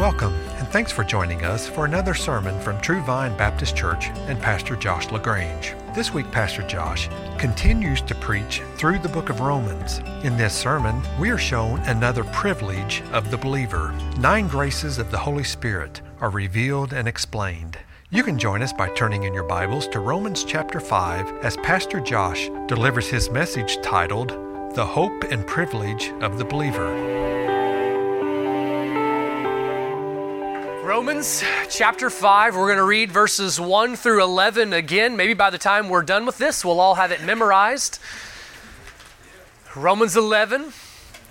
Welcome, and thanks for joining us for another sermon from True Vine Baptist Church and Pastor Josh LaGrange. This week, Pastor Josh continues to preach through the book of Romans. In this sermon, we are shown another privilege of the believer. Nine graces of the Holy Spirit are revealed and explained. You can join us by turning in your Bibles to Romans chapter 5 as Pastor Josh delivers his message titled, The Hope and Privilege of the Believer. Romans chapter 5, we're going to read verses 1 through 11 again. Maybe by the time we're done with this, we'll all have it memorized. Romans 11,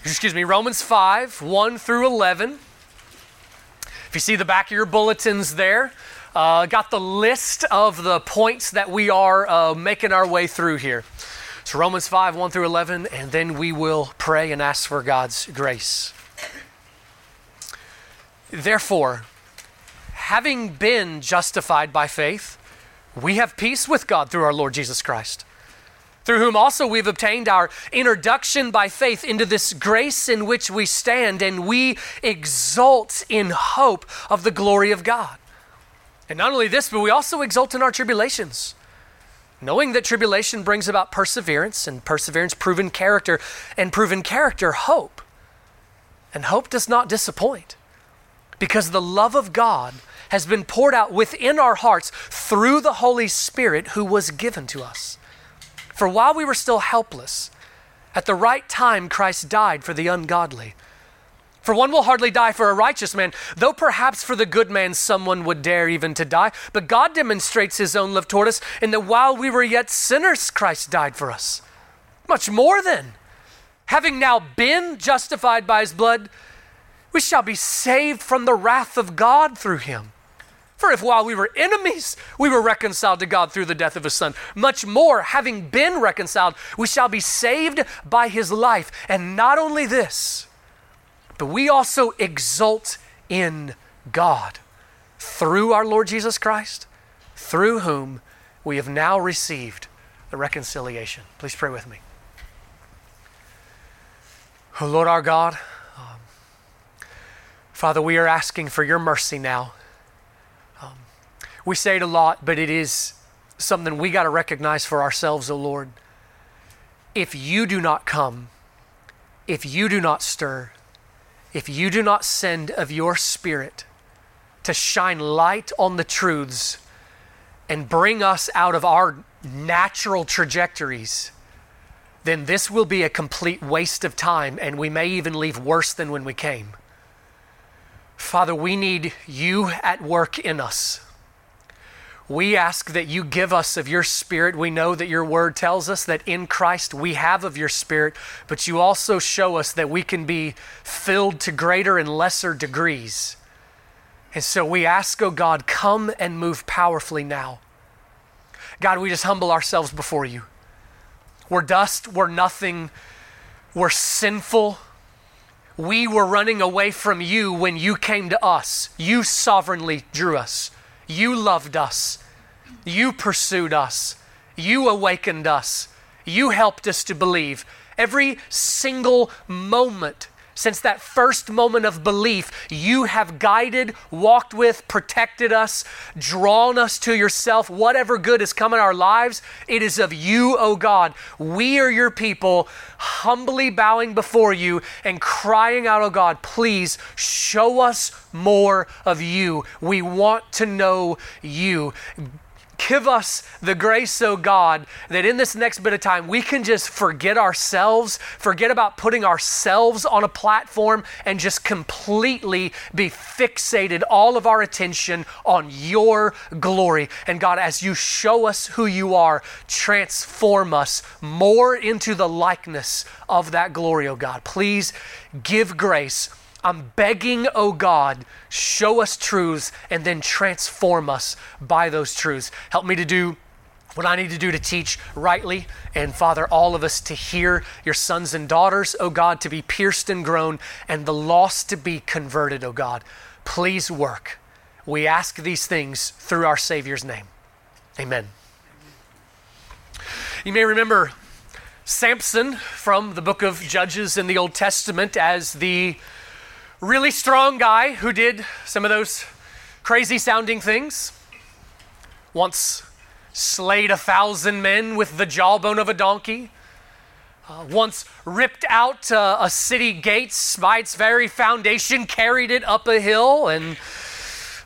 excuse me, Romans 5, 1 through 11. If you see the back of your bulletins there, uh, got the list of the points that we are uh, making our way through here. So Romans 5, 1 through 11, and then we will pray and ask for God's grace. Therefore, having been justified by faith, we have peace with God through our Lord Jesus Christ, through whom also we've obtained our introduction by faith into this grace in which we stand, and we exult in hope of the glory of God. And not only this, but we also exult in our tribulations, knowing that tribulation brings about perseverance, and perseverance, proven character, and proven character, hope. And hope does not disappoint, because the love of God has been poured out within our hearts through the Holy Spirit who was given to us. For while we were still helpless, at the right time Christ died for the ungodly. For one will hardly die for a righteous man, though perhaps for the good man someone would dare even to die. But God demonstrates his own love toward us in that while we were yet sinners, Christ died for us. Much more then, having now been justified by his blood, we shall be saved from the wrath of God through him. For if while we were enemies, we were reconciled to God through the death of his Son, much more, having been reconciled, we shall be saved by his life. And not only this, but we also exult in God through our Lord Jesus Christ, through whom we have now received the reconciliation. Please pray with me. Oh, Lord our God, um, Father, we are asking for your mercy now we say it a lot, but it is something we got to recognize for ourselves, O oh Lord. If you do not come, if you do not stir, if you do not send of your Spirit to shine light on the truths and bring us out of our natural trajectories, then this will be a complete waste of time and we may even leave worse than when we came. Father, we need you at work in us. We ask that you give us of your Spirit. We know that your word tells us that in Christ we have of your Spirit, but you also show us that we can be filled to greater and lesser degrees. And so we ask, oh God, come and move powerfully now. God, we just humble ourselves before you. We're dust, we're nothing, we're sinful. We were running away from you when you came to us. You sovereignly drew us. You loved us. You pursued us. You awakened us. You helped us to believe. Every single moment since that first moment of belief, you have guided, walked with, protected us, drawn us to yourself. Whatever good has come in our lives, it is of you, O oh God. We are your people, humbly bowing before you and crying out, Oh God, please show us more of you. We want to know you. Give us the grace, oh God, that in this next bit of time we can just forget ourselves, forget about putting ourselves on a platform, and just completely be fixated all of our attention on your glory. And God, as you show us who you are, transform us more into the likeness of that glory, oh God. Please give grace I'm begging, oh God, show us truths and then transform us by those truths. Help me to do what I need to do to teach rightly. And Father, all of us to hear your sons and daughters, oh God, to be pierced and grown, and the lost to be converted, oh God. Please work. We ask these things through our Savior's name. Amen. You may remember Samson from the book of Judges in the Old Testament as the really strong guy who did some of those crazy sounding things. Once slayed a thousand men with the jawbone of a donkey. Uh, once ripped out uh, a city gates by its very foundation, carried it up a hill, and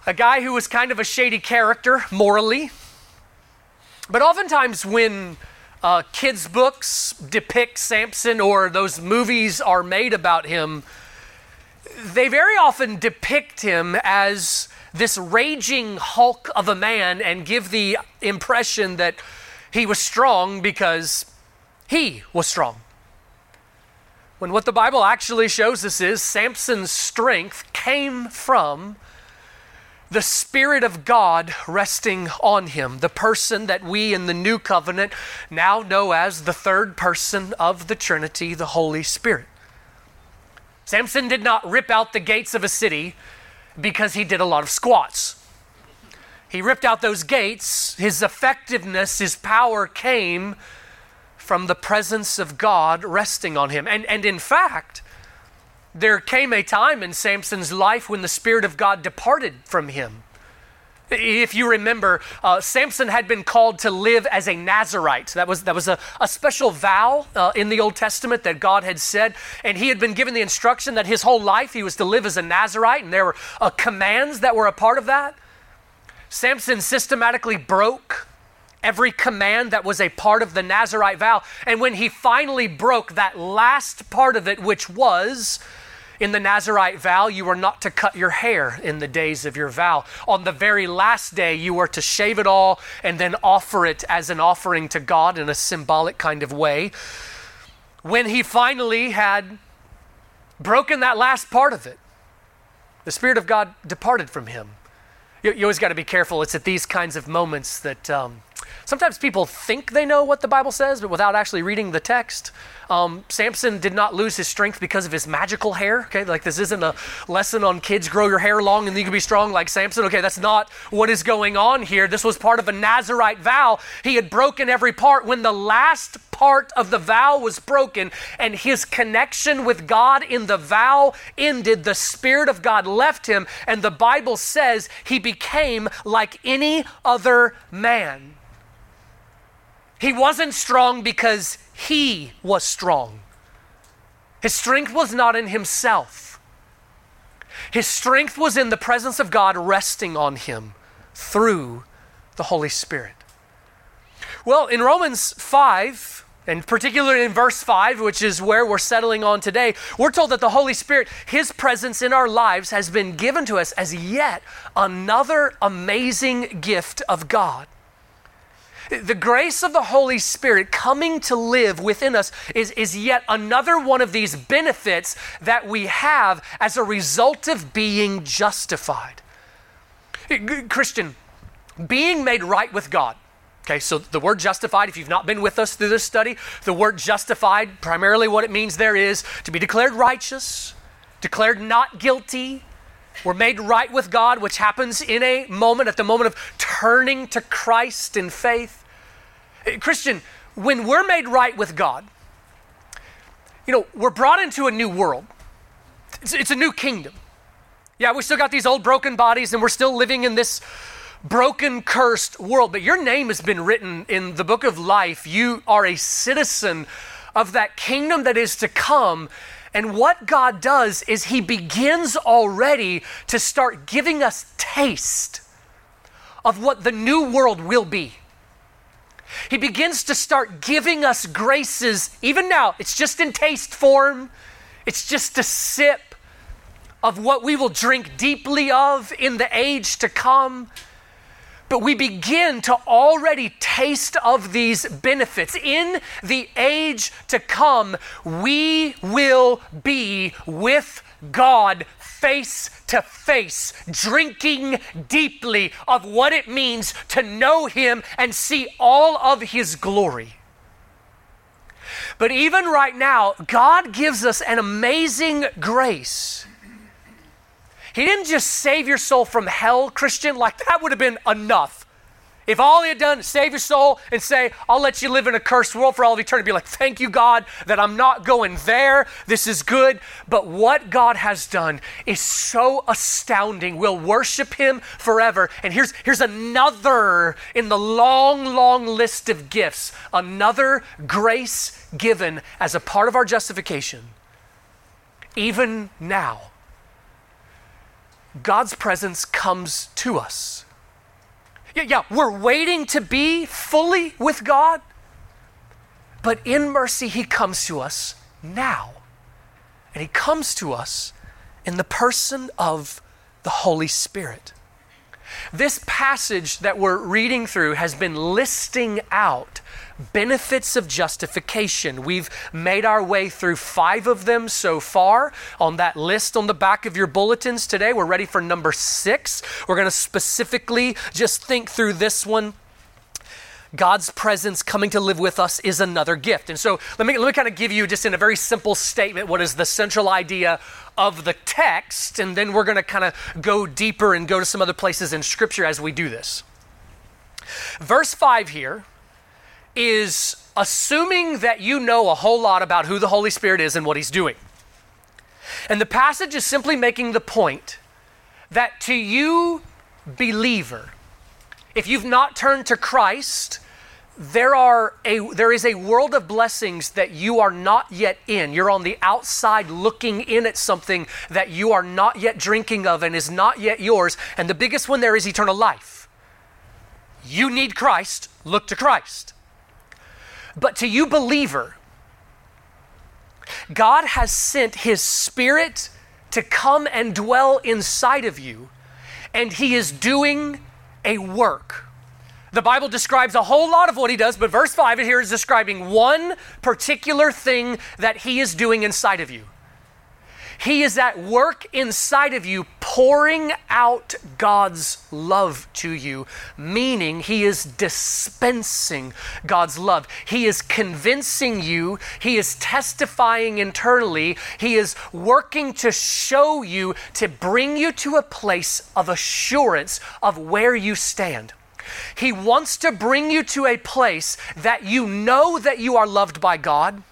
a guy who was kind of a shady character morally. But oftentimes, when uh, kids' books depict Samson or those movies are made about him, they very often depict him as this raging hulk of a man and give the impression that he was strong because he was strong. When what the Bible actually shows us is Samson's strength came from the Spirit of God resting on him, the person that we in the new covenant now know as the third person of the Trinity, the Holy Spirit. Samson did not rip out the gates of a city because he did a lot of squats. He ripped out those gates. His effectiveness, his power came from the presence of God resting on him. And, and in fact, there came a time in Samson's life when the Spirit of God departed from him. If you remember, uh, Samson had been called to live as a Nazarite. That was, that was a, a special vow uh, in the Old Testament that God had said. And he had been given the instruction that his whole life he was to live as a Nazarite, and there were uh, commands that were a part of that. Samson systematically broke every command that was a part of the Nazarite vow. And when he finally broke that last part of it, which was in the Nazarite vow, you were not to cut your hair in the days of your vow. On the very last day, you were to shave it all and then offer it as an offering to God in a symbolic kind of way. When he finally had broken that last part of it, the Spirit of God departed from him. You, you always got to be careful. It's at these kinds of moments that um, sometimes people think they know what the Bible says, but without actually reading the text. Um, Samson did not lose his strength because of his magical hair. Okay, like this isn't a lesson on kids grow your hair long and you can be strong like Samson. Okay, that's not what is going on here. This was part of a Nazarite vow. He had broken every part. When the last part of the vow was broken and his connection with God in the vow ended, the Spirit of God left him, and the Bible says he became like any other man. He wasn't strong because he was strong. His strength was not in himself. His strength was in the presence of God resting on him through the Holy Spirit. Well, in Romans 5, and particularly in verse 5, which is where we're settling on today, we're told that the Holy Spirit, His presence in our lives, has been given to us as yet another amazing gift of God. The grace of the Holy Spirit coming to live within us is, is yet another one of these benefits that we have as a result of being justified. Christian, being made right with God. Okay, so the word justified, if you've not been with us through this study, the word justified, primarily what it means there is to be declared righteous, declared not guilty, we're made right with God, which happens in a moment, at the moment of turning to Christ in faith. Eh, Christian, when we're made right with God, you know, we're brought into a new world. It's, it's, a new kingdom. Yeah, we still got these old broken bodies and we're still living in this broken, cursed world, but your name has been written in the book of life. You are a citizen of that kingdom that is to come. And what God does is He begins already to start giving us taste of what the new world will be. He begins to start giving us graces, even now, it's just in taste form, it's just a sip of what we will drink deeply of in the age to come. But we begin to already taste of these benefits. In the age to come, we will be with God face to face, drinking deeply of what it means to know Him and see all of His glory. But even right now, God gives us an amazing grace. He didn't just save your soul from hell, Christian, like that would have been enough. If all he had done is save your soul and say, I'll let you live in a cursed world for all of eternity, be like, thank you, God, that I'm not going there. This is good. But what God has done is so astounding. We'll worship him forever. And here's, here's another in the long, long list of gifts, another grace given as a part of our justification. Even now, God's presence comes to us. Yeah, yeah, we're waiting to be fully with God, but in mercy, He comes to us now. And He comes to us in the person of the Holy Spirit. This passage that we're reading through has been listing out benefits of justification. We've made our way through five of them so far on that list on the back of your bulletins today. We're ready for number six. We're going to specifically just think through this one. God's presence coming to live with us is another gift. And so let me, let me kind of give you, just in a very simple statement, what is the central idea of the text. And then we're going to kind of go deeper and go to some other places in Scripture as we do this. Verse 5 here is assuming that you know a whole lot about who the Holy Spirit is and what He's doing. And the passage is simply making the point that to you, believer, if you've not turned to Christ, there are a there is a world of blessings that you are not yet in. You're on the outside looking in at something that you are not yet drinking of and is not yet yours. And the biggest one there is eternal life. You need christ look to christ but to you, believer, God has sent His Spirit to come and dwell inside of you, and He is doing a work. The Bible describes a whole lot of what He does, but verse 5 here is describing one particular thing that He is doing inside of you. He is at work inside of you, pouring out God's love to you, meaning He is dispensing God's love. He is convincing you, He is testifying internally, He is working to show you, to bring you to a place of assurance of where you stand. He wants to bring you to a place that you know that you are loved by God.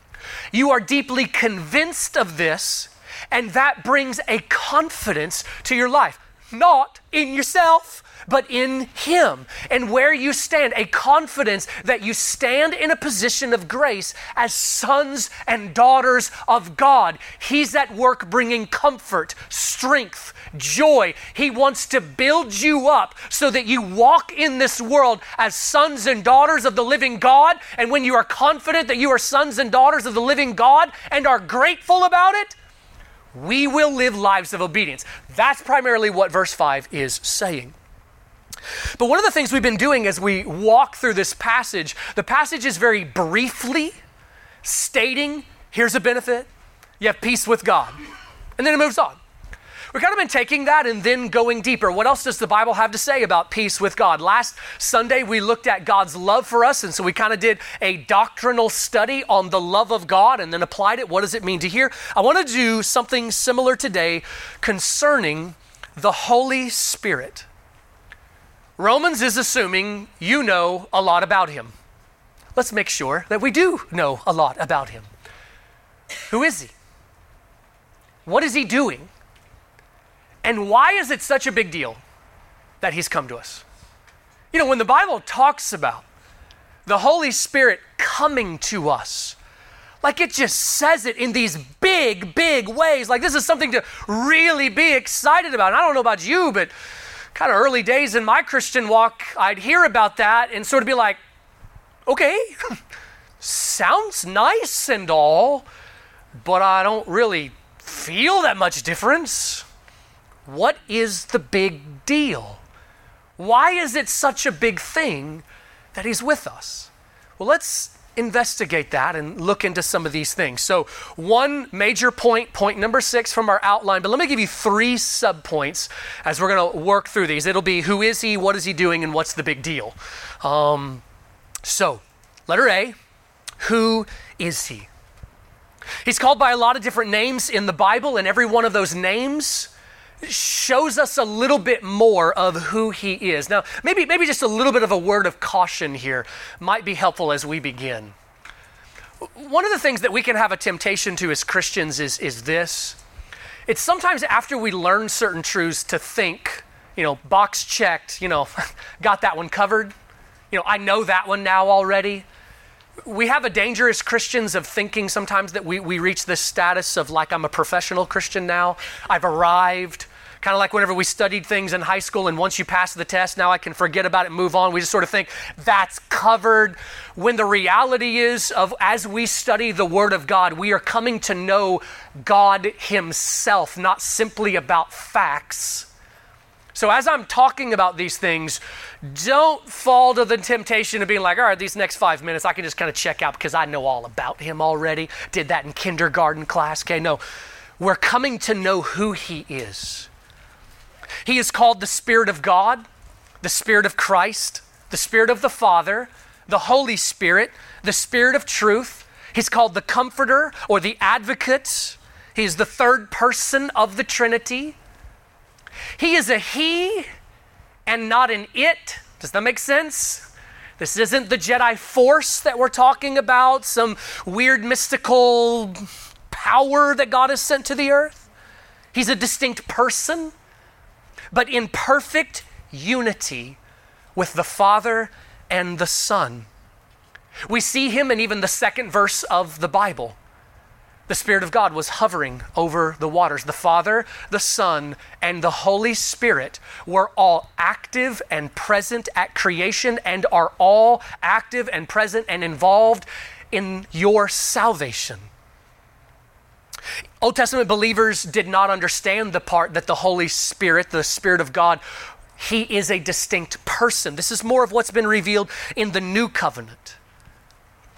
You are deeply convinced of this and that brings a confidence to your life, not in yourself, but in Him and where you stand, a confidence that you stand in a position of grace as sons and daughters of God. He's at work bringing comfort, strength, joy. He wants to build you up so that you walk in this world as sons and daughters of the living God. And when you are confident that you are sons and daughters of the living God and are grateful about it, we will live lives of obedience. That's primarily what verse 5 is saying. But one of the things we've been doing as we walk through this passage, the passage is very briefly stating here's a benefit, you have peace with God. And then it moves on. We've kind of been taking that and then going deeper. What else does the Bible have to say about peace with God? Last Sunday, we looked at God's love for us, and so we kind of did a doctrinal study on the love of God and then applied it. What does it mean to hear? I want to do something similar today concerning the Holy Spirit. Romans is assuming you know a lot about him. Let's make sure that we do know a lot about him. Who is he? What is he doing? And why is it such a big deal that he's come to us? You know, when the Bible talks about the Holy Spirit coming to us, like it just says it in these big, big ways. Like this is something to really be excited about. And I don't know about you, but kind of early days in my Christian walk, I'd hear about that and sort of be like, okay, sounds nice and all, but I don't really feel that much difference. What is the big deal? Why is it such a big thing that He's with us? Well, let's investigate that and look into some of these things. So, one major point, point number six from our outline, but let me give you three subpoints as we're going to work through these. It'll be who is He, what is He doing, and what's the big deal. Um, so, letter A, who is He? He's called by a lot of different names in the Bible, and every one of those names shows us a little bit more of who he is. Now, maybe, maybe just a little bit of a word of caution here might be helpful as we begin. One of the things that we can have a temptation to as Christians is, is this. It's sometimes after we learn certain truths to think, you know, box checked, you know, got that one covered. You know, I know that one now already we have a danger as Christians of thinking sometimes that we, we reach this status of like, I'm a professional Christian now. I've arrived. Kind of like whenever we studied things in high school, and once you pass the test, now I can forget about it move on. We just sort of think that's covered. When the reality is, of as we study the Word of God, we are coming to know God Himself, not simply about facts so, as I'm talking about these things, don't fall to the temptation of being like, all right, these next five minutes, I can just kind of check out because I know all about him already. Did that in kindergarten class. Okay, no. We're coming to know who he is. He is called the Spirit of God, the Spirit of Christ, the Spirit of the Father, the Holy Spirit, the Spirit of truth. He's called the Comforter or the Advocate. He's the third person of the Trinity. He is a he and not an it. Does that make sense? This isn't the Jedi Force that we're talking about, some weird mystical power that God has sent to the earth. He's a distinct person, but in perfect unity with the Father and the Son. We see him in even the second verse of the Bible the Spirit of God was hovering over the waters. The Father, the Son, and the Holy Spirit were all active and present at creation and are all active and present and involved in your salvation. Old Testament believers did not understand the part that the Holy Spirit, the Spirit of God, he is a distinct person. This is more of what's been revealed in the new covenant.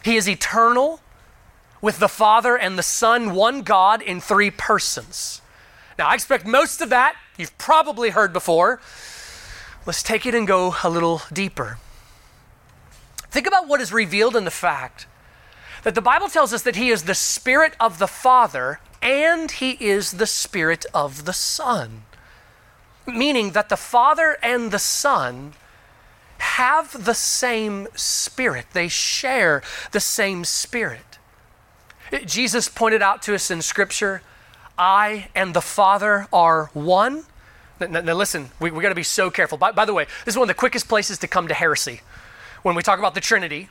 He is eternal with the Father and the Son, one God in three persons. Now, I expect most of that you've probably heard before. Let's take it and go a little deeper. Think about what is revealed in the fact that the Bible tells us that He is the Spirit of the Father and He is the Spirit of the Son. Meaning that the Father and the Son have the same Spirit, they share the same Spirit. Jesus pointed out to us in Scripture, I and the Father are one. Now, now listen, we, we got to be so careful. By, by the way, this is one of the quickest places to come to heresy. When we talk about the Trinity,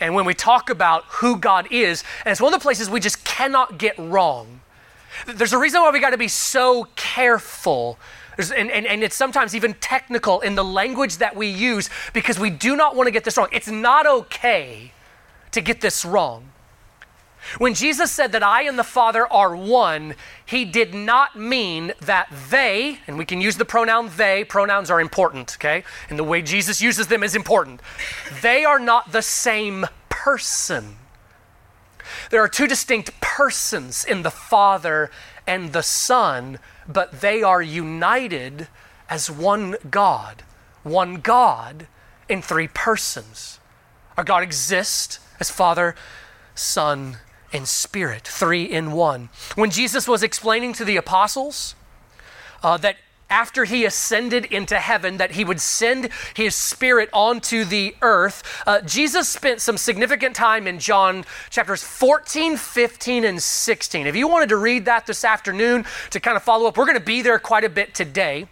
and when we talk about who God is, and it's one of the places we just cannot get wrong. There's a reason why we got to be so careful. And, and, and, it's sometimes even technical in the language that we use because we do not want to get this wrong. It's not okay to get this wrong. When Jesus said that I and the Father are one, he did not mean that they, and we can use the pronoun they, pronouns are important, okay? And the way Jesus uses them is important. They are not the same person. There are two distinct persons in the Father and the Son, but they are united as one God. One God in three persons. Our God exists as Father, Son, and Spirit, three in one. When Jesus was explaining to the apostles uh, that after he ascended into heaven that he would send his spirit onto the earth uh, jesus spent some significant time in john chapters 14 15 and 16 if you wanted to read that this afternoon to kind of follow up we're going to be there quite a bit today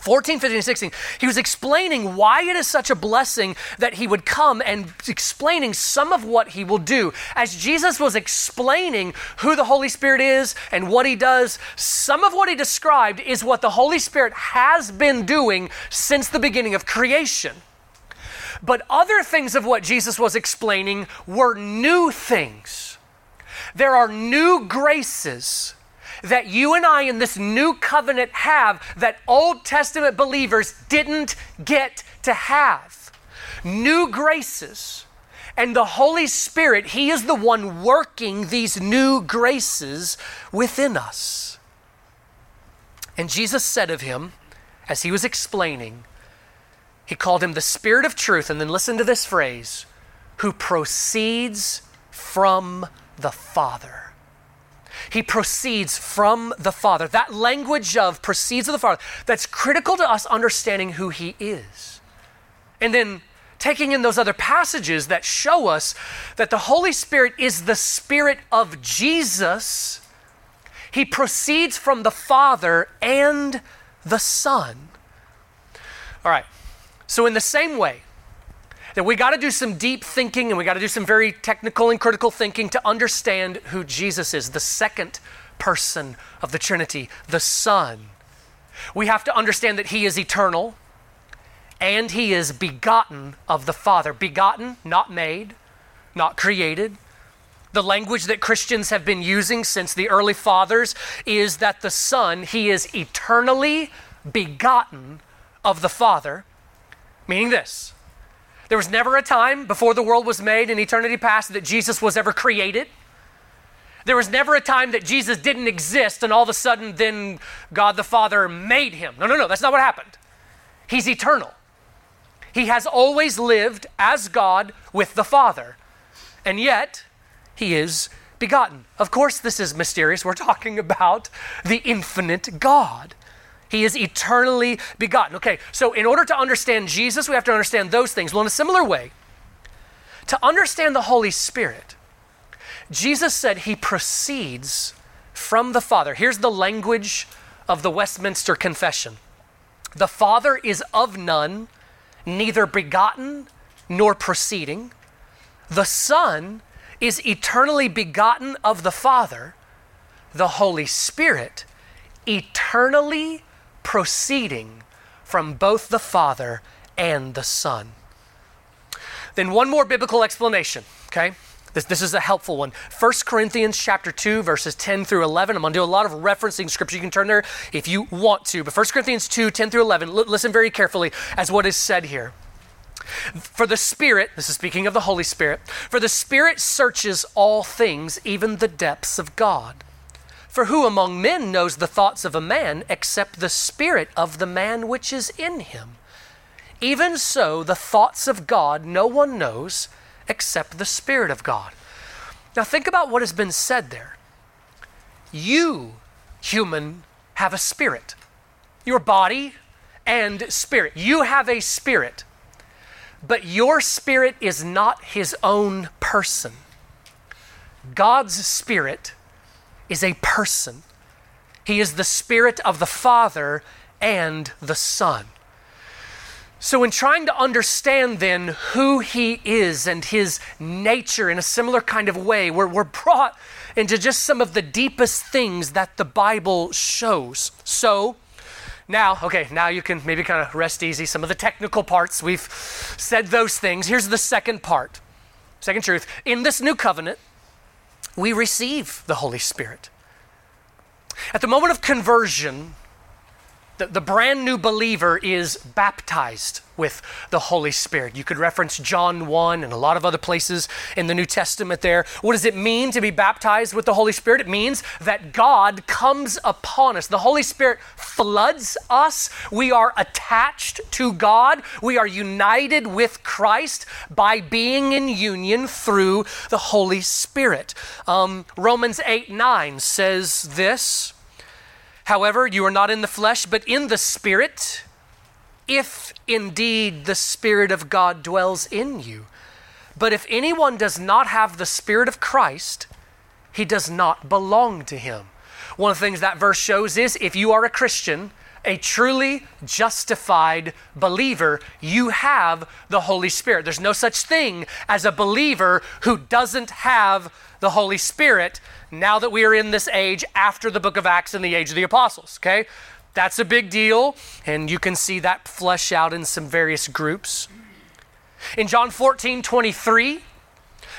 14, 15, 16, he was explaining why it is such a blessing that he would come and explaining some of what he will do. As Jesus was explaining who the Holy Spirit is and what he does, some of what he described is what the Holy Spirit has been doing since the beginning of creation. But other things of what Jesus was explaining were new things. There are new graces that you and I in this new covenant have that Old Testament believers didn't get to have. New graces. And the Holy Spirit, He is the one working these new graces within us. And Jesus said of Him, as He was explaining, He called Him the Spirit of truth. And then listen to this phrase who proceeds from the Father. He proceeds from the Father. That language of proceeds of the Father, that's critical to us understanding who He is. And then taking in those other passages that show us that the Holy Spirit is the Spirit of Jesus. He proceeds from the Father and the Son. All right, so in the same way, that we got to do some deep thinking and we got to do some very technical and critical thinking to understand who Jesus is, the second person of the Trinity, the Son. We have to understand that He is eternal and He is begotten of the Father. Begotten, not made, not created. The language that Christians have been using since the early fathers is that the Son, He is eternally begotten of the Father, meaning this there was never a time before the world was made in eternity past that Jesus was ever created. There was never a time that Jesus didn't exist and all of a sudden then God the Father made him. No, no, no, that's not what happened. He's eternal. He has always lived as God with the Father. And yet, he is begotten. Of course, this is mysterious. We're talking about the infinite God. He is eternally begotten. Okay, so in order to understand Jesus, we have to understand those things. Well, in a similar way, to understand the Holy Spirit, Jesus said he proceeds from the Father. Here's the language of the Westminster Confession The Father is of none, neither begotten nor proceeding. The Son is eternally begotten of the Father. The Holy Spirit eternally proceeding from both the Father and the Son. Then one more biblical explanation, okay? This, this is a helpful one. 1 Corinthians chapter 2, verses 10 through 11. I'm going to do a lot of referencing scripture. You can turn there if you want to. But 1 Corinthians 2, 10 through 11, l- listen very carefully as what is said here. For the Spirit, this is speaking of the Holy Spirit, for the Spirit searches all things, even the depths of God. For who among men knows the thoughts of a man except the spirit of the man which is in him? Even so, the thoughts of God no one knows except the Spirit of God. Now, think about what has been said there. You, human, have a spirit, your body and spirit. You have a spirit, but your spirit is not his own person. God's spirit is a person. He is the Spirit of the Father and the Son. So, in trying to understand then who He is and His nature in a similar kind of way, we're, we're brought into just some of the deepest things that the Bible shows. So, now, okay, now you can maybe kind of rest easy. Some of the technical parts, we've said those things. Here's the second part. Second truth. In this new covenant, we receive the Holy Spirit. At the moment of conversion, the, the brand new believer is baptized with the Holy Spirit. You could reference John 1 and a lot of other places in the New Testament there. What does it mean to be baptized with the Holy Spirit? It means that God comes upon us. The Holy Spirit floods us. We are attached to God. We are united with Christ by being in union through the Holy Spirit. Um, Romans 8 9 says this. However, you are not in the flesh, but in the Spirit if indeed the Spirit of God dwells in you. But if anyone does not have the Spirit of Christ, he does not belong to him. One of the things that verse shows is if you are a Christian, a truly justified believer, you have the Holy Spirit. There's no such thing as a believer who doesn't have the Holy Spirit now that we are in this age after the book of Acts and the age of the apostles, okay? That's a big deal, and you can see that flesh out in some various groups. In John 14, 23,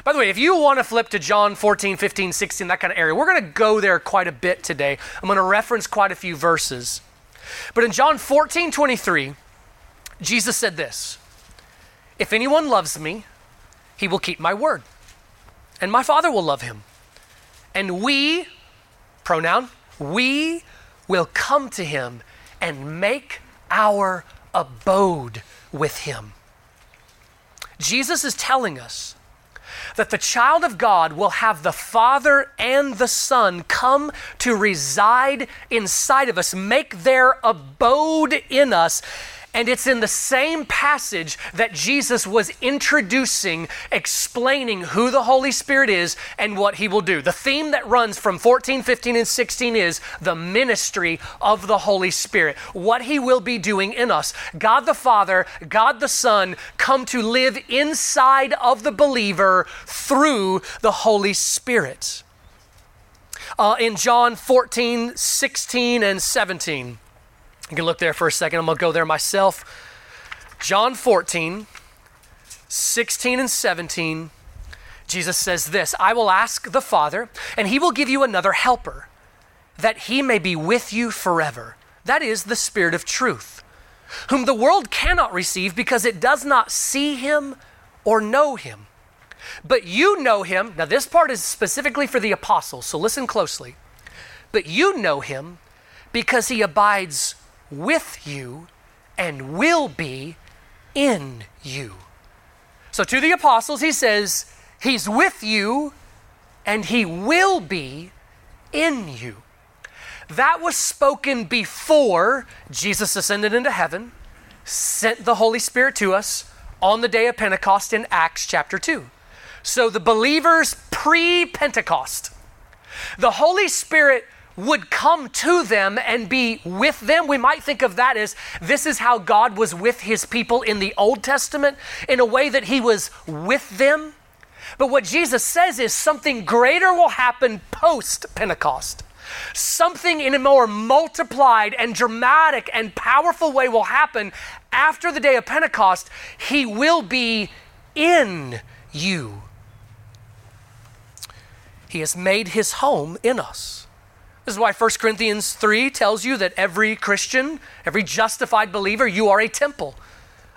by the way, if you want to flip to John 14, 15, 16, that kind of area, we're going to go there quite a bit today. I'm going to reference quite a few verses. But in John 14, 23, Jesus said this If anyone loves me, he will keep my word, and my Father will love him. And we, pronoun, we will come to him and make our abode with him. Jesus is telling us that the child of God will have the Father and the Son come to reside inside of us, make their abode in us. And it's in the same passage that Jesus was introducing, explaining who the Holy Spirit is and what he will do. The theme that runs from 14, 15, and 16 is the ministry of the Holy Spirit, what he will be doing in us. God the Father, God the Son come to live inside of the believer through the Holy Spirit. Uh, in John 14, 16, and 17. You can look there for a second. I'm going to go there myself. John 14, 16 and 17. Jesus says this I will ask the Father, and he will give you another helper, that he may be with you forever. That is the Spirit of truth, whom the world cannot receive because it does not see him or know him. But you know him. Now, this part is specifically for the apostles, so listen closely. But you know him because he abides with you and will be in you. So to the apostles, he says, He's with you and he will be in you. That was spoken before Jesus ascended into heaven, sent the Holy Spirit to us on the day of Pentecost in Acts chapter 2. So the believers pre Pentecost, the Holy Spirit would come to them and be with them. We might think of that as this is how God was with his people in the Old Testament, in a way that he was with them. But what Jesus says is something greater will happen post Pentecost. Something in a more multiplied and dramatic and powerful way will happen after the day of Pentecost. He will be in you. He has made his home in us. This is why 1 Corinthians 3 tells you that every Christian, every justified believer, you are a temple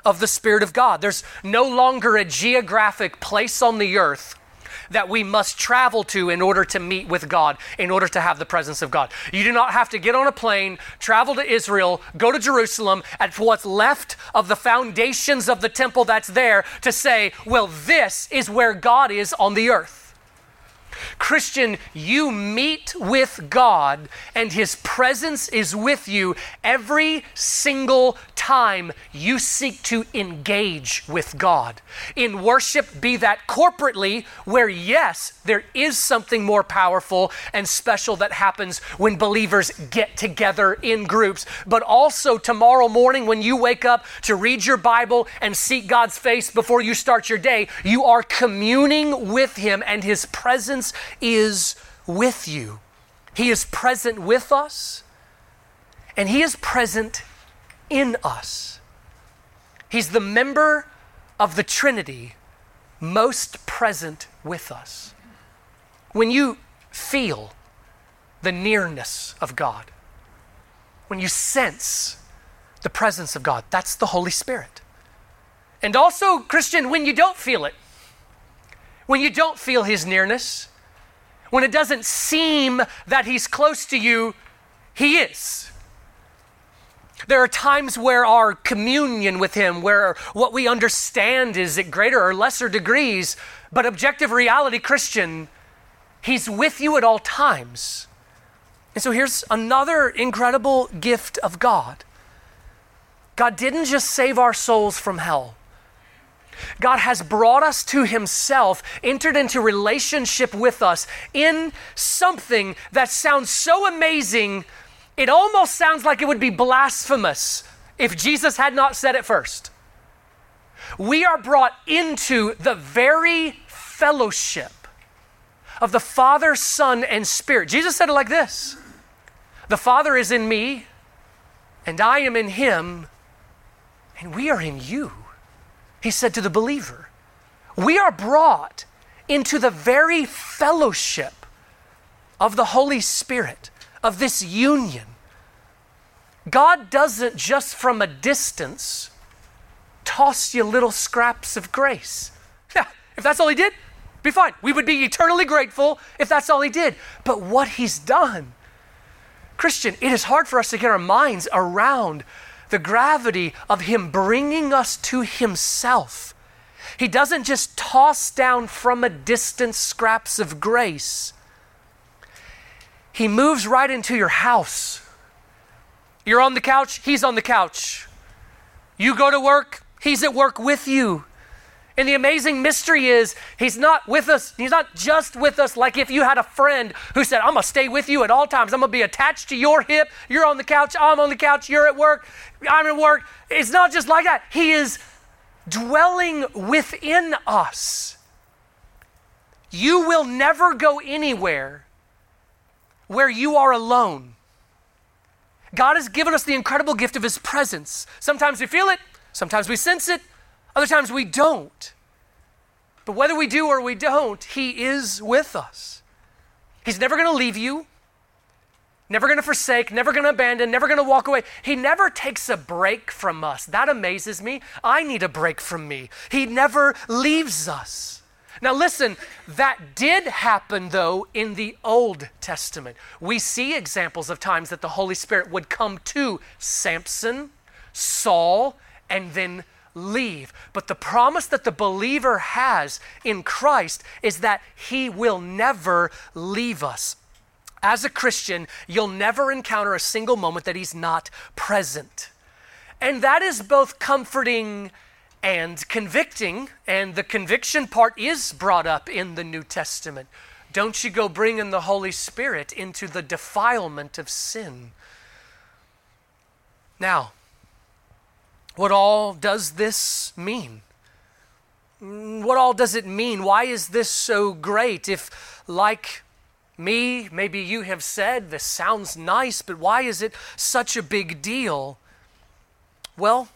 of the Spirit of God. There's no longer a geographic place on the earth that we must travel to in order to meet with God, in order to have the presence of God. You do not have to get on a plane, travel to Israel, go to Jerusalem, at what's left of the foundations of the temple that's there to say, well, this is where God is on the earth. Christian, you meet with God and His presence is with you every single time you seek to engage with God. In worship, be that corporately, where yes, there is something more powerful and special that happens when believers get together in groups, but also tomorrow morning when you wake up to read your Bible and seek God's face before you start your day, you are communing with Him and His presence is with you. He is present with us, and He is present in us. He's the member of the Trinity most present with us. When you feel the nearness of God, when you sense the presence of God, that's the Holy Spirit. And also, Christian, when you don't feel it, when you don't feel His nearness, when it doesn't seem that He's close to you, He is. There are times where our communion with Him, where what we understand is at greater or lesser degrees, but objective reality, Christian, He's with you at all times. And so here's another incredible gift of God God didn't just save our souls from hell. God has brought us to Himself, entered into relationship with us in something that sounds so amazing, it almost sounds like it would be blasphemous if Jesus had not said it first. We are brought into the very fellowship of the Father, Son, and Spirit. Jesus said it like this The Father is in me, and I am in Him, and we are in you. He said to the believer, We are brought into the very fellowship of the Holy Spirit, of this union. God doesn't just from a distance toss you little scraps of grace. If that's all He did, be fine. We would be eternally grateful if that's all He did. But what He's done, Christian, it is hard for us to get our minds around the gravity of Him bringing us to Himself. He doesn't just toss down from a distance scraps of grace. He moves right into your house. You're on the couch, He's on the couch. You go to work, He's at work with you. And the amazing mystery is, He's not with us, He's not just with us like if you had a friend who said, I'm gonna stay with you at all times. I'm gonna be attached to your hip. You're on the couch, I'm on the couch, you're at work, I'm at work. It's not just like that. He is dwelling within us. You will never go anywhere where you are alone. God has given us the incredible gift of His presence. Sometimes we feel it, sometimes we sense it, other times we don't. But whether we do or we don't, He is with us. He's never going to leave you, never going to forsake, never going to abandon, never going to walk away. He never takes a break from us. That amazes me. I need a break from me. He never leaves us. Now, listen, that did happen though in the Old Testament. We see examples of times that the Holy Spirit would come to Samson, Saul, and then leave. But the promise that the believer has in Christ is that he will never leave us. As a Christian, you'll never encounter a single moment that he's not present. And that is both comforting and convicting, and the conviction part is brought up in the New Testament. Don't you go bringing the Holy Spirit into the defilement of sin. Now, what all does this mean? What all does it mean? Why is this so great? If, like me, maybe you have said, this sounds nice, but why is it such a big deal? Well,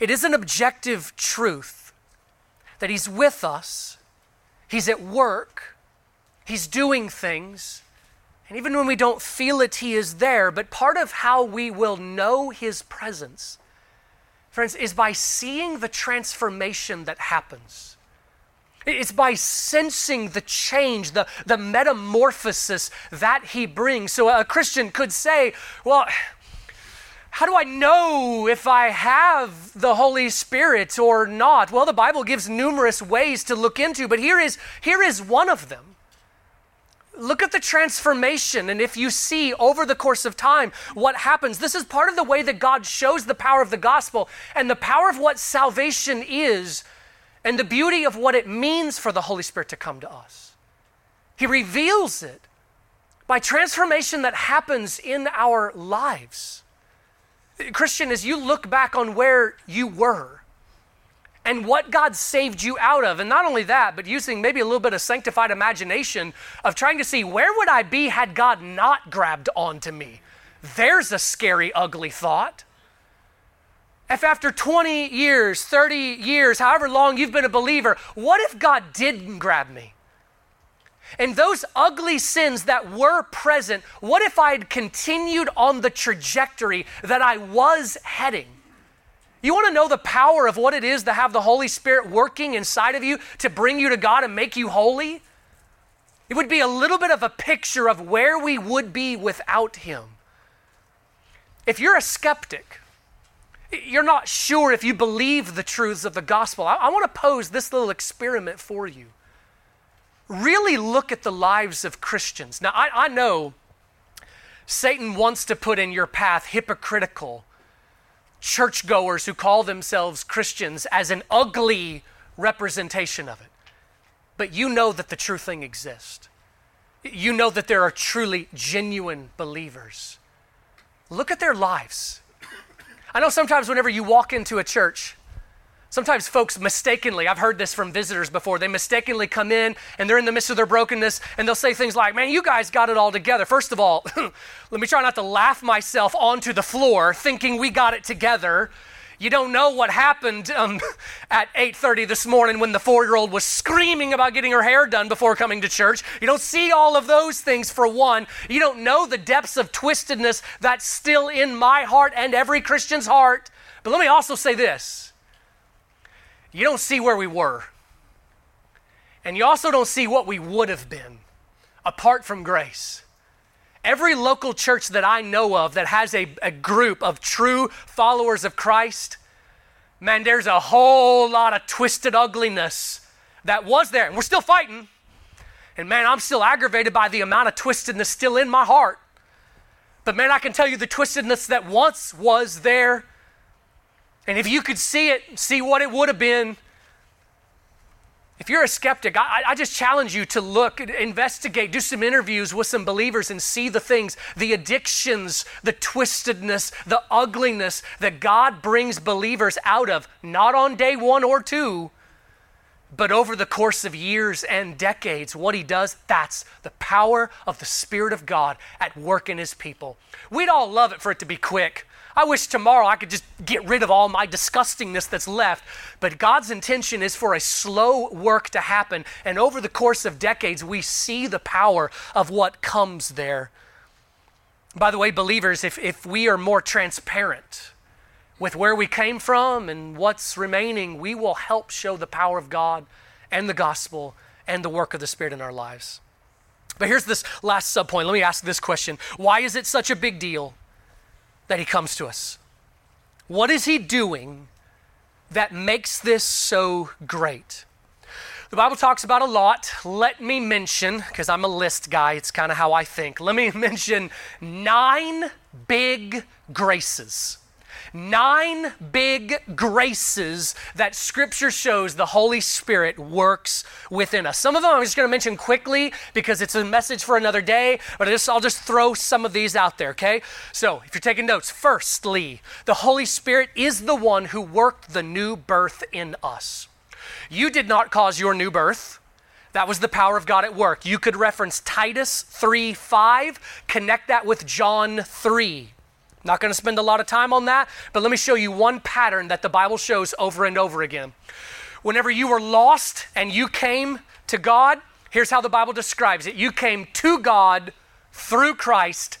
it is an objective truth that He's with us, He's at work, He's doing things, and even when we don't feel it, He is there. But part of how we will know His presence, friends, is by seeing the transformation that happens. It's by sensing the change, the, the metamorphosis that he brings. So a Christian could say, well, how do I know if I have the Holy Spirit or not? Well, the Bible gives numerous ways to look into, but here is, here is one of them. Look at the transformation, and if you see over the course of time what happens, this is part of the way that God shows the power of the gospel and the power of what salvation is and the beauty of what it means for the Holy Spirit to come to us. He reveals it by transformation that happens in our lives. Christian, as you look back on where you were and what God saved you out of, and not only that, but using maybe a little bit of sanctified imagination of trying to see where would I be had God not grabbed onto me? There's a scary, ugly thought. If after 20 years, 30 years, however long you've been a believer, what if God didn't grab me? And those ugly sins that were present, what if I had continued on the trajectory that I was heading? You want to know the power of what it is to have the Holy Spirit working inside of you to bring you to God and make you holy? It would be a little bit of a picture of where we would be without Him. If you're a skeptic, you're not sure if you believe the truths of the gospel, I, I want to pose this little experiment for you really look at the lives of Christians. Now, I, I know Satan wants to put in your path hypocritical churchgoers who call themselves Christians as an ugly representation of it. But you know that the true thing exists. You know that there are truly genuine believers. Look at their lives. I know sometimes whenever you walk into a church, Sometimes folks mistakenly, I've heard this from visitors before, they mistakenly come in and they're in the midst of their brokenness and they'll say things like, Man, you guys got it all together. First of all, let me try not to laugh myself onto the floor thinking we got it together. You don't know what happened um, at 8:30 this morning when the four-year-old was screaming about getting her hair done before coming to church. You don't see all of those things for one. You don't know the depths of twistedness that's still in my heart and every Christian's heart. But let me also say this you don't see where we were. And you also don't see what we would have been apart from grace. Every local church that I know of that has a, a group of true followers of Christ, man, there's a whole lot of twisted ugliness that was there. And we're still fighting. And man, I'm still aggravated by the amount of twistedness still in my heart. But man, I can tell you the twistedness that once was there. And if you could see it, see what it would have been, if you're a skeptic, I, I, just challenge you to look, investigate, do some interviews with some believers and see the things, the addictions, the twistedness, the ugliness that God brings believers out of, not on day one or two, but over the course of years and decades. What He does, that's the power of the Spirit of God at work in His people. We'd all love it for it to be quick. I wish tomorrow I could just get rid of all my disgustingness that's left. But God's intention is for a slow work to happen. And over the course of decades, we see the power of what comes there. By the way, believers, if, if we are more transparent with where we came from and what's remaining, we will help show the power of God and the gospel and the work of the Spirit in our lives. But here's this last subpoint. Let me ask this question Why is it such a big deal that he comes to us? What is he doing that makes this so great? The Bible talks about a lot. Let me mention, because I'm a list guy, it's kind of how I think. Let me mention nine big graces nine big graces that Scripture shows the Holy Spirit works within us. Some of them I'm just going to mention quickly because it's a message for another day, but I'll just throw some of these out there, okay? So if you're taking notes, firstly, the Holy Spirit is the one who worked the new birth in us. You did not cause your new birth. That was the power of God at work. You could reference Titus 3 5, connect that with John 3. Not going to spend a lot of time on that, but let me show you one pattern that the Bible shows over and over again. Whenever you were lost and you came to God, here's how the Bible describes it you came to God through Christ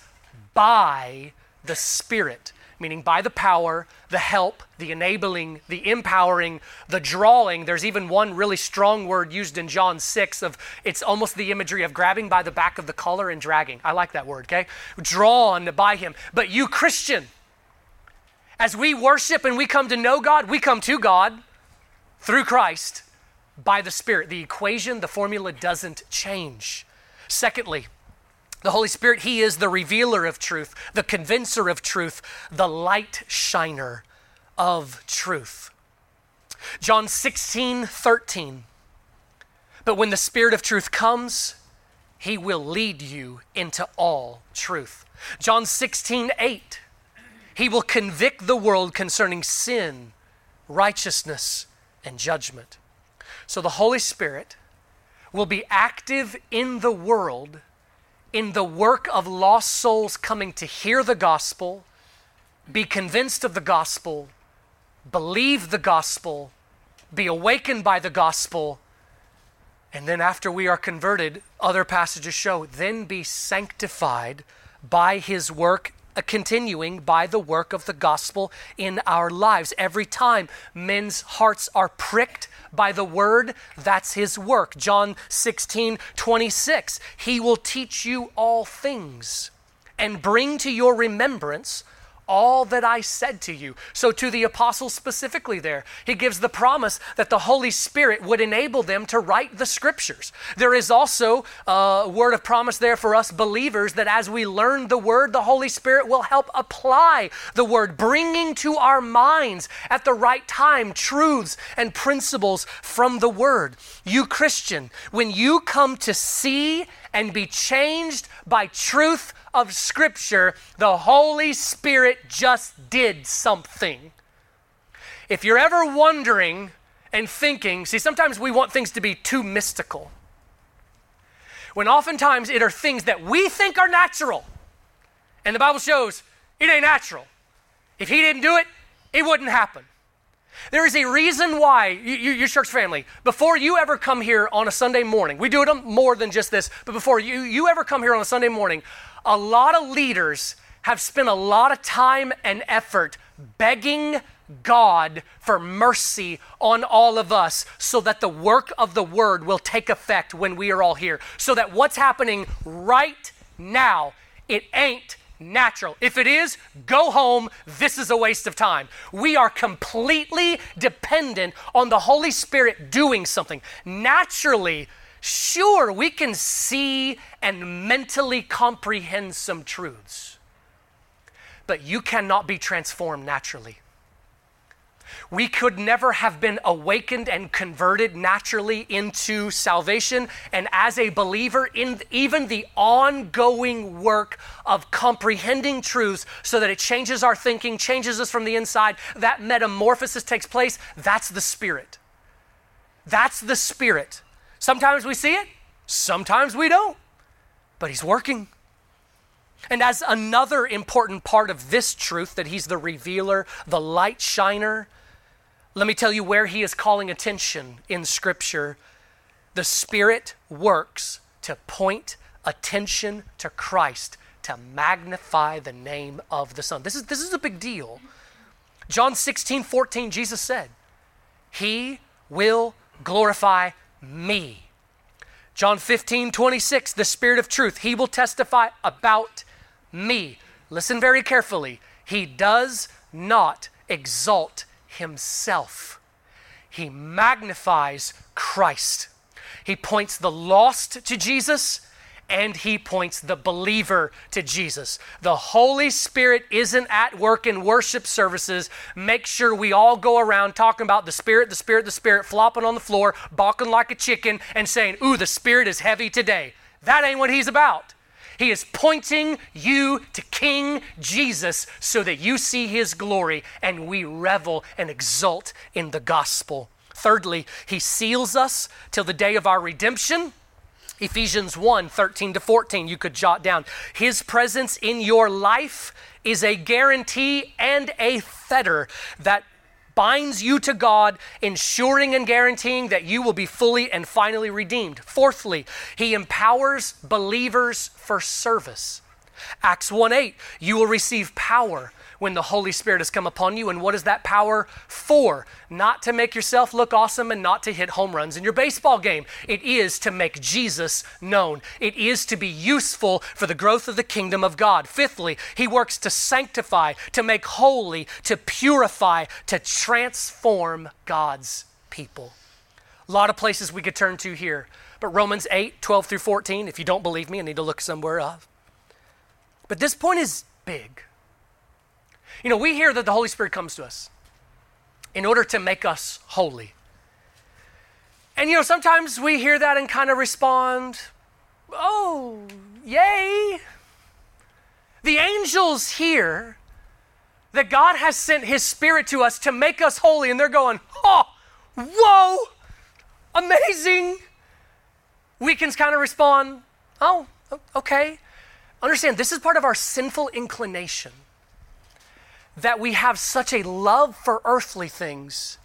by the Spirit meaning by the power, the help, the enabling, the empowering, the drawing. There's even one really strong word used in John 6 of it's almost the imagery of grabbing by the back of the collar and dragging. I like that word, okay? Drawn by him. But you Christian, as we worship and we come to know God, we come to God through Christ by the Spirit. The equation, the formula doesn't change. Secondly, the Holy Spirit, He is the revealer of truth, the convincer of truth, the light shiner of truth. John 16, 13. But when the Spirit of truth comes, He will lead you into all truth. John 16, 8. He will convict the world concerning sin, righteousness, and judgment. So the Holy Spirit will be active in the world in the work of lost souls coming to hear the gospel, be convinced of the gospel, believe the gospel, be awakened by the gospel, and then after we are converted, other passages show, then be sanctified by his work continuing by the work of the gospel in our lives. Every time men's hearts are pricked by the word, that's his work. John 16, 26. He will teach you all things and bring to your remembrance all that I said to you. So, to the apostles specifically, there, he gives the promise that the Holy Spirit would enable them to write the scriptures. There is also a word of promise there for us believers that as we learn the word, the Holy Spirit will help apply the word, bringing to our minds at the right time truths and principles from the word. You, Christian, when you come to see and be changed by truth of Scripture, the Holy Spirit just did something. If you're ever wondering and thinking, see, sometimes we want things to be too mystical. When oftentimes it are things that we think are natural. And the Bible shows it ain't natural. If He didn't do it, it wouldn't happen. There is a reason why, you, you, your church family, before you ever come here on a Sunday morning, we do it more than just this, but before you, you ever come here on a Sunday morning, a lot of leaders have spent a lot of time and effort begging God for mercy on all of us so that the work of the word will take effect when we are all here. So that what's happening right now, it ain't natural. If it is, go home. This is a waste of time. We are completely dependent on the Holy Spirit doing something. Naturally, sure, we can see and mentally comprehend some truths, but you cannot be transformed naturally. We could never have been awakened and converted naturally into salvation. And as a believer, in even the ongoing work of comprehending truths so that it changes our thinking, changes us from the inside, that metamorphosis takes place, that's the Spirit. That's the Spirit. Sometimes we see it, sometimes we don't, but He's working. And as another important part of this truth that He's the revealer, the light shiner, let me tell you where he is calling attention in Scripture. The Spirit works to point attention to Christ, to magnify the name of the Son. This is, this is a big deal. John 16, 14, Jesus said, He will glorify me. John 15, 26, the Spirit of truth, He will testify about me. Listen very carefully. He does not exalt himself. He magnifies Christ. He points the lost to Jesus and he points the believer to Jesus. The Holy Spirit isn't at work in worship services. Make sure we all go around talking about the Spirit, the Spirit, the Spirit, flopping on the floor, balking like a chicken, and saying, Ooh, the Spirit is heavy today. That ain't what he's about. He is pointing you to King Jesus so that you see his glory and we revel and exult in the gospel. Thirdly, he seals us till the day of our redemption. Ephesians 1 13 to 14, you could jot down. His presence in your life is a guarantee and a fetter that binds you to God, ensuring and guaranteeing that you will be fully and finally redeemed. Fourthly, he empowers believers for service. Acts 1 8, you will receive power when the Holy Spirit has come upon you. And what is that power for? Not to make yourself look awesome and not to hit home runs in your baseball game. It is to make Jesus known. It is to be useful for the growth of the kingdom of God. Fifthly, he works to sanctify, to make holy, to purify, to transform God's people. A lot of places we could turn to here. But Romans 8, 12 through 14, if you don't believe me, I need to look somewhere up. But this point is big. You know, we hear that the Holy Spirit comes to us in order to make us holy. And you know, sometimes we hear that and kind of respond, oh, yay. The angels hear that God has sent His Spirit to us to make us holy, and they're going, oh, whoa, amazing. We can kind of respond, oh, okay. Understand, this is part of our sinful inclination that we have such a love for earthly things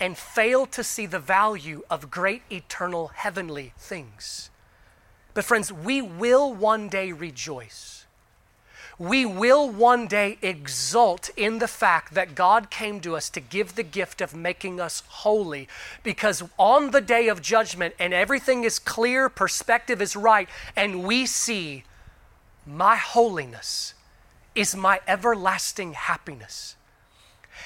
and fail to see the value of great eternal heavenly things. But, friends, we will one day rejoice. We will one day exult in the fact that God came to us to give the gift of making us holy. Because on the day of judgment, and everything is clear, perspective is right, and we see my holiness is my everlasting happiness.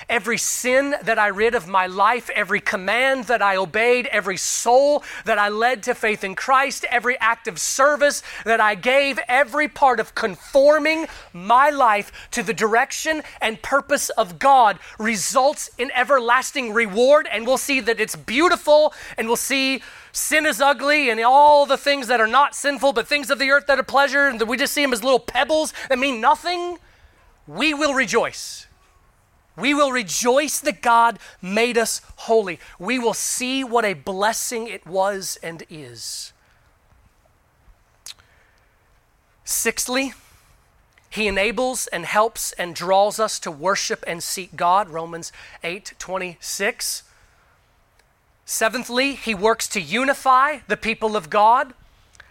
Every sin that I rid of my life, every command that I obeyed, every soul that I led to faith in Christ, every act of service that I gave, every part of conforming my life to the direction and purpose of God results in everlasting reward. And we'll see that it's beautiful, and we'll see sin is ugly and all the things that are not sinful, but things of the earth that are pleasure, and we just see them as little pebbles that mean nothing. We will rejoice we will rejoice that God made us holy. We will see what a blessing it was and is. Sixthly, he enables and helps and draws us to worship and seek God, Romans 8 26. Seventhly, he works to unify the people of God,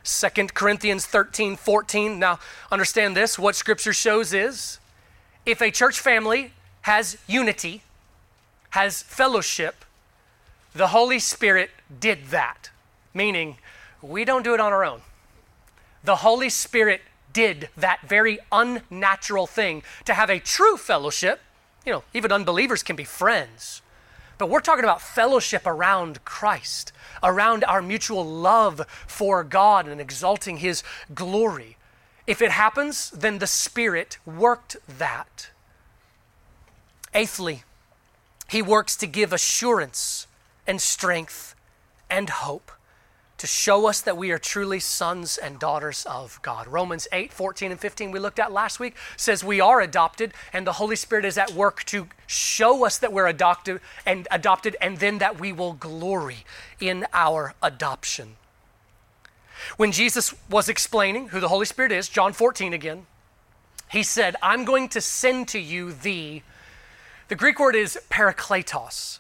2 Corinthians 13 14. Now, understand this what scripture shows is if a church family has unity, has fellowship, the Holy Spirit did that. Meaning, we don't do it on our own. The Holy Spirit did that very unnatural thing to have a true fellowship. You know, even unbelievers can be friends. But we're talking about fellowship around Christ, around our mutual love for God and exalting His glory. If it happens, then the Spirit worked that. Eighthly, He works to give assurance and strength and hope to show us that we are truly sons and daughters of God. Romans 8, 14, and 15, we looked at last week, says we are adopted, and the Holy Spirit is at work to show us that we're adopted and adopted, and then that we will glory in our adoption. When Jesus was explaining who the Holy Spirit is, John 14 again, he said, I'm going to send to you the, the Greek word is parakletos.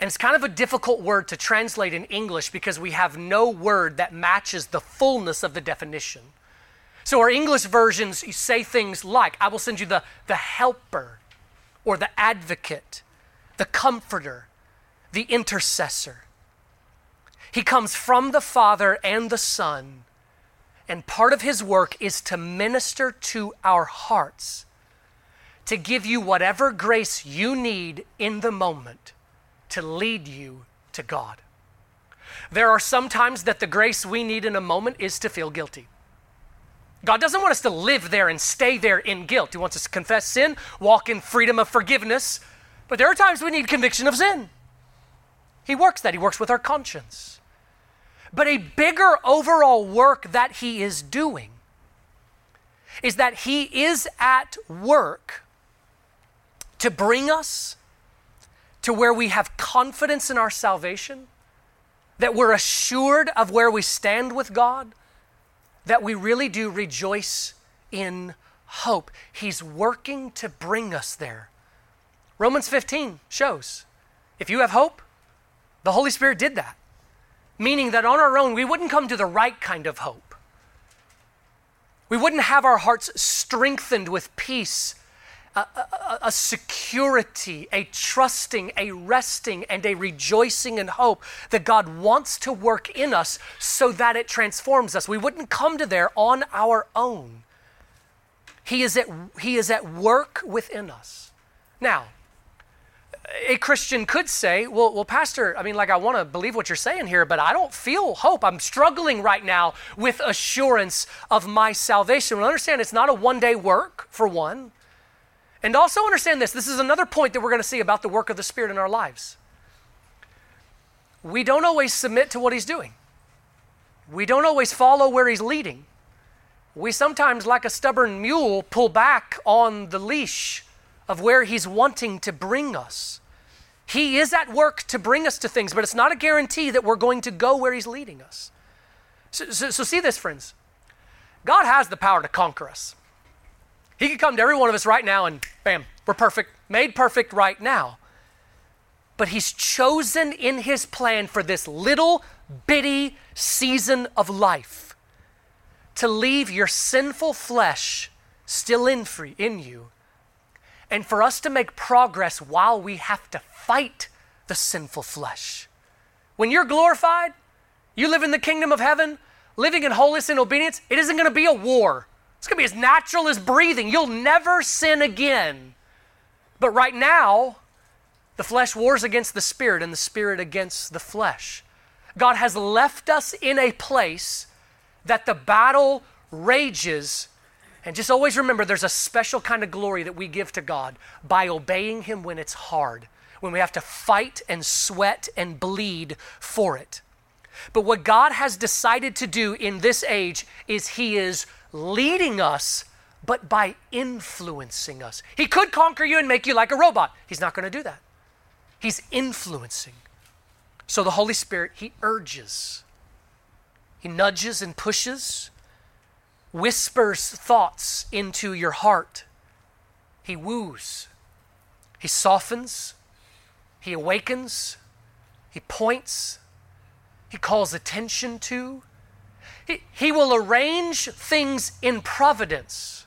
And it's kind of a difficult word to translate in English because we have no word that matches the fullness of the definition. So our English versions say things like, I will send you the, the helper or the advocate, the comforter, the intercessor. He comes from the Father and the Son, and part of his work is to minister to our hearts, to give you whatever grace you need in the moment to lead you to God. There are some times that the grace we need in a moment is to feel guilty. God doesn't want us to live there and stay there in guilt. He wants us to confess sin, walk in freedom of forgiveness. But there are times we need conviction of sin. He works that, He works with our conscience. But a bigger overall work that He is doing is that He is at work to bring us to where we have confidence in our salvation, that we're assured of where we stand with God, that we really do rejoice in hope. He's working to bring us there. Romans 15 shows if you have hope, the Holy Spirit did that. Meaning that on our own, we wouldn't come to the right kind of hope. We wouldn't have our hearts strengthened with peace a, a, a, security, a trusting, a resting, and a rejoicing and hope that God wants to work in us so that it transforms us. We wouldn't come to there on our own. He is at, he is at work within us. Now, a Christian could say, well, well, Pastor, I mean, like, I want to believe what you're saying here, but I don't feel hope. I'm struggling right now with assurance of my salvation. Well, understand it's not a one day work, for one. And also understand this this is another point that we're going to see about the work of the Spirit in our lives. We don't always submit to what He's doing, we don't always follow where He's leading. We sometimes, like a stubborn mule, pull back on the leash of where He's wanting to bring us. He is at work to bring us to things, but it's not a guarantee that we're going to go where He's leading us. So, so, so see this, friends. God has the power to conquer us. He could come to every one of us right now and bam, we're perfect, made perfect right now. But He's chosen in His plan for this little bitty season of life to leave your sinful flesh still in, free, in you and for us to make progress while we have to fight the sinful flesh. When you're glorified, you live in the kingdom of heaven, living in holiness and obedience, it isn't going to be a war. It's going to be as natural as breathing. You'll never sin again. But right now, the flesh wars against the spirit and the spirit against the flesh. God has left us in a place that the battle rages. And just always remember there's a special kind of glory that we give to God by obeying Him when it's hard, when we have to fight and sweat and bleed for it. But what God has decided to do in this age is He is leading us, but by influencing us. He could conquer you and make you like a robot. He's not going to do that. He's influencing. So the Holy Spirit, He urges, He nudges and pushes, whispers thoughts into your heart. He woos, He softens, He awakens, He points, He calls attention to, he, will arrange things in providence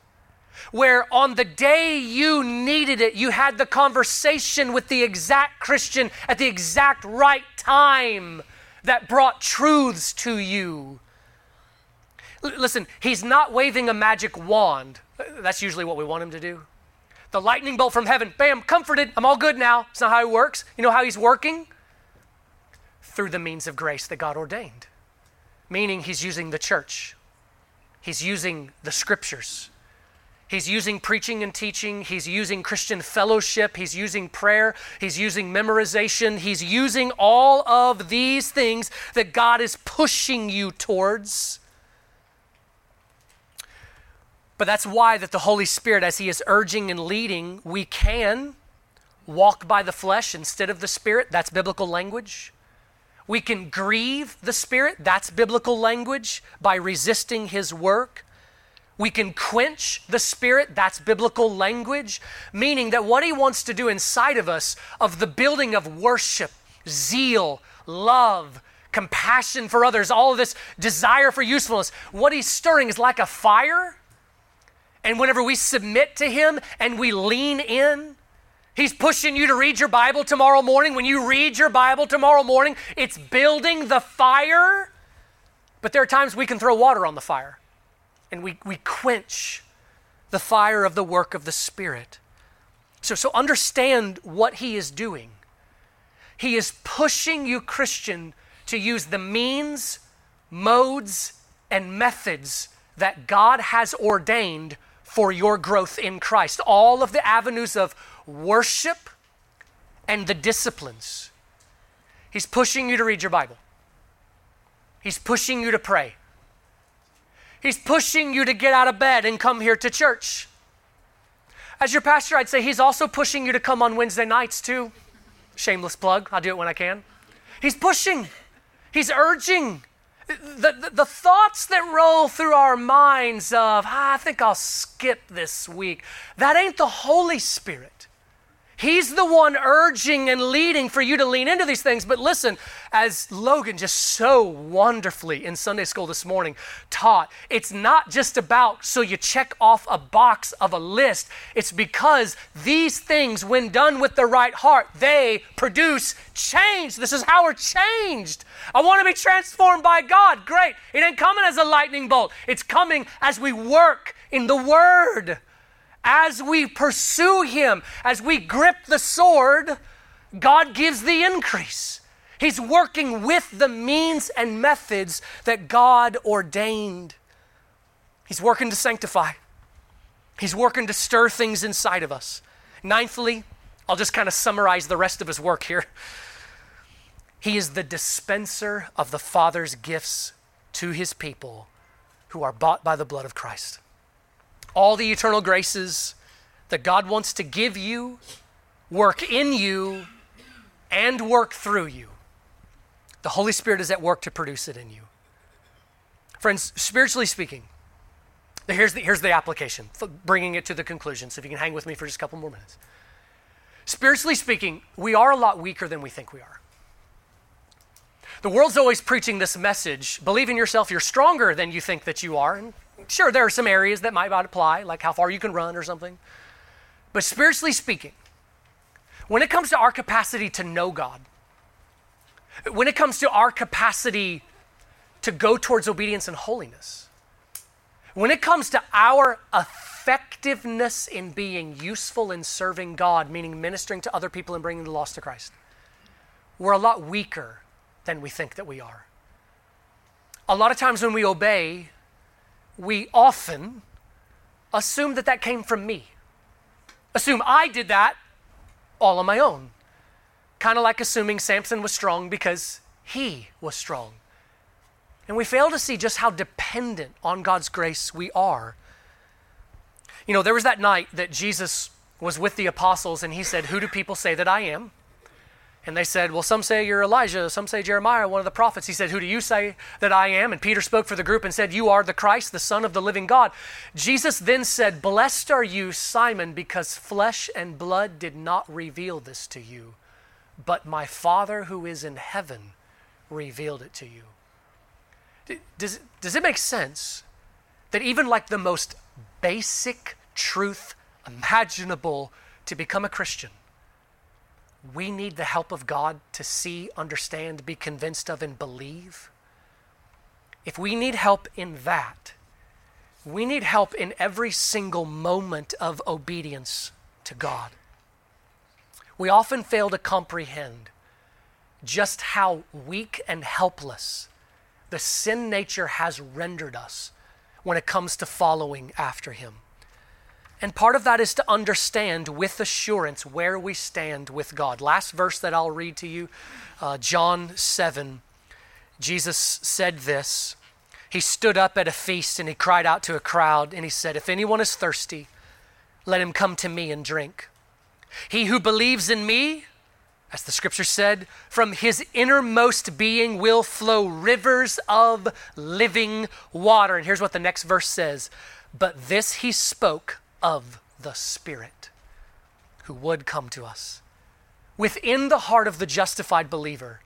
where on the day you needed it, you had the conversation with the exact Christian at the exact right time that brought truths to you. L- listen, he's not waving a magic wand. That's usually what we want him to do. The lightning bolt from heaven, bam, comforted, I'm all good now. It's not how he works. You know how he's working? Through the means of grace that God ordained, meaning he's using the church, he's using the scriptures. He's using preaching and teaching. He's using Christian fellowship. He's using prayer. He's using memorization. He's using all of these things that God is pushing you towards. But that's why that the Holy Spirit as he is urging and leading, we can walk by the flesh instead of the spirit. That's biblical language. We can grieve the spirit. That's biblical language by resisting his work. We can quench the Spirit. That's biblical language, meaning that what He wants to do inside of us, of the building of worship, zeal, love, compassion for others, all of this desire for usefulness, what He's stirring is like a fire. And whenever we submit to Him and we lean in, He's pushing you to read your Bible tomorrow morning. When you read your Bible tomorrow morning, it's building the fire. But there are times we can throw water on the fire and we, we quench the fire of the work of the Spirit. So, so understand what he is doing. He is pushing you, Christian, to use the means, modes, and methods that God has ordained for your growth in Christ. All of the avenues of worship and the disciplines. He's pushing you to read your Bible. He's pushing you to pray. He's pushing you to get out of bed and come here to church. As your pastor, I'd say he's also pushing you to come on Wednesday nights too. Shameless plug, I'll do it when I can. He's pushing, he's urging. The, the, the thoughts that roll through our minds of, ah, I think I'll skip this week, that ain't the Holy Spirit. He's the one urging and leading for you to lean into these things. But listen, as Logan just so wonderfully in Sunday school this morning taught, it's not just about so you check off a box of a list. It's because these things, when done with the right heart, they produce change. This is how we're changed. I want to be transformed by God. Great. It ain't coming as a lightning bolt, it's coming as we work in the Word as we pursue Him, as we grip the sword, God gives the increase. He's working with the means and methods that God ordained. He's working to sanctify, He's working to stir things inside of us. Ninthly, I'll just kind of summarize the rest of His work here. He is the dispenser of the Father's gifts to His people who are bought by the blood of Christ all the eternal graces that God wants to give you, work in you, and work through you. The Holy Spirit is at work to produce it in you. Friends, spiritually speaking, here's the, here's the application, bringing it to the conclusion. So if you can hang with me for just a couple more minutes. Spiritually speaking, we are a lot weaker than we think we are. The world's always preaching this message believe in yourself, you're stronger than you think that you are. And Sure, there are some areas that might not apply, like how far you can run or something. But spiritually speaking, when it comes to our capacity to know God, when it comes to our capacity to go towards obedience and holiness, when it comes to our effectiveness in being useful in serving God, meaning ministering to other people and bringing the lost to Christ, we're a lot weaker than we think that we are. A lot of times when we obey, we often assume that that came from me. Assume I did that all on my own. Kind of like assuming Samson was strong because he was strong. And we fail to see just how dependent on God's grace we are. You know, there was that night that Jesus was with the apostles and he said, Who do people say that I am? And they said, Well, some say you're Elijah, some say Jeremiah, one of the prophets. He said, Who do you say that I am? And Peter spoke for the group and said, You are the Christ, the Son of the living God. Jesus then said, Blessed are you, Simon, because flesh and blood did not reveal this to you, but my Father who is in heaven revealed it to you. Does, does it make sense that even like the most basic truth imaginable to become a Christian, we need the help of God to see, understand, be convinced of, and believe. if we need help in that, we need help in every single moment of obedience to God. We often fail to comprehend just how weak and helpless the sin nature has rendered us when it comes to following after Him. And part of that is to understand with assurance where we stand with God. Last verse that I'll read to you, uh, John 7. Jesus said this. He stood up at a feast and he cried out to a crowd and he said, If anyone is thirsty, let him come to me and drink. He who believes in me, as the scripture said, from his innermost being will flow rivers of living water. And here's what the next verse says But this he spoke of the Spirit who would come to us. Within the heart of the justified believer,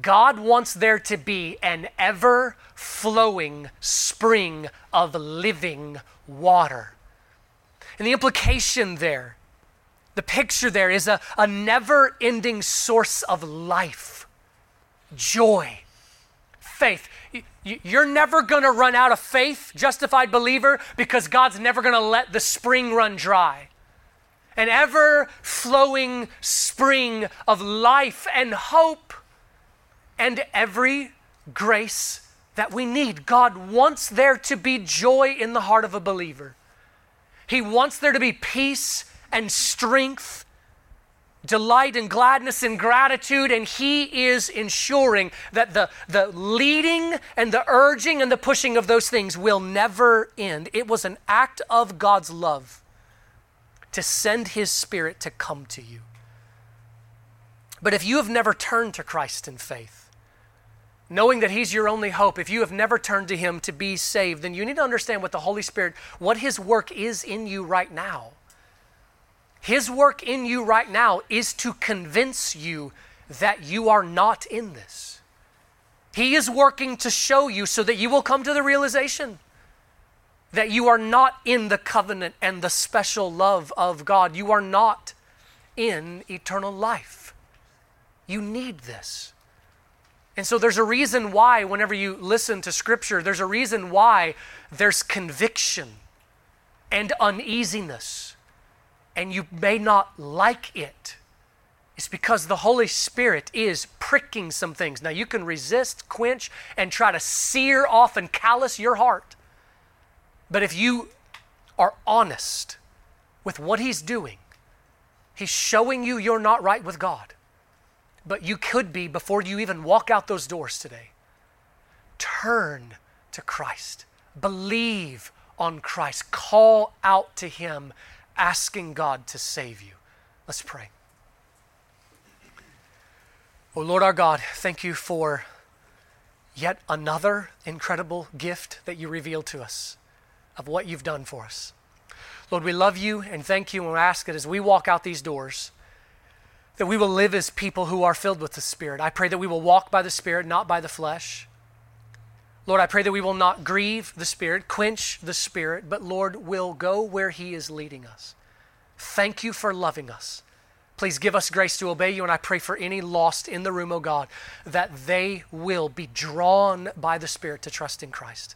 God wants there to be an ever flowing spring of living water. And the implication there, the picture there is a, a never ending source of life, joy, faith. You're never going to run out of faith, justified believer, because God's never going to let the spring run dry. An ever flowing spring of life and hope and every grace that we need. God wants there to be joy in the heart of a believer. He wants there to be peace and strength delight and gladness and gratitude, and He is ensuring that the, the leading and the urging and the pushing of those things will never end. It was an act of God's love to send His Spirit to come to you. But if you have never turned to Christ in faith, knowing that He's your only hope, if you have never turned to Him to be saved, then you need to understand what the Holy Spirit, what His work is in you right now. His work in you right now is to convince you that you are not in this. He is working to show you so that you will come to the realization that you are not in the covenant and the special love of God. You are not in eternal life. You need this. And so there's a reason why, whenever you listen to Scripture, there's a reason why there's conviction and uneasiness and you may not like it, it's because the Holy Spirit is pricking some things. Now, you can resist, quench, and try to sear off and callous your heart. But if you are honest with what He's doing, He's showing you you're not right with God. But you could be before you even walk out those doors today. Turn to Christ, believe on Christ, call out to Him asking God to save you. Let's pray. Oh Lord our God, thank you for yet another incredible gift that you revealed to us of what you've done for us. Lord, we love you and thank you and we ask that as we walk out these doors, that we will live as people who are filled with the Spirit. I pray that we will walk by the Spirit, not by the flesh. Lord, I pray that we will not grieve the Spirit, quench the Spirit, but Lord, will go where He is leading us. Thank you for loving us. Please give us grace to obey you, and I pray for any lost in the room, O oh God, that they will be drawn by the Spirit to trust in Christ.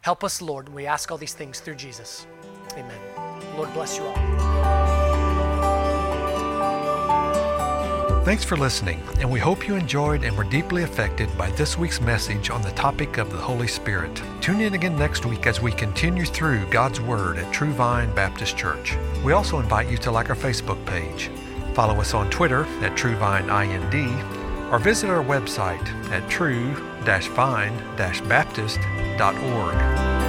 Help us, Lord. We ask all these things through Jesus. Amen. Lord bless you all. Thanks for listening, and we hope you enjoyed and were deeply affected by this week's message on the topic of the Holy Spirit. Tune in again next week as we continue through God's Word at True Vine Baptist Church. We also invite you to like our Facebook page, follow us on Twitter at TrueVineIND, or visit our website at true-vine-baptist.org.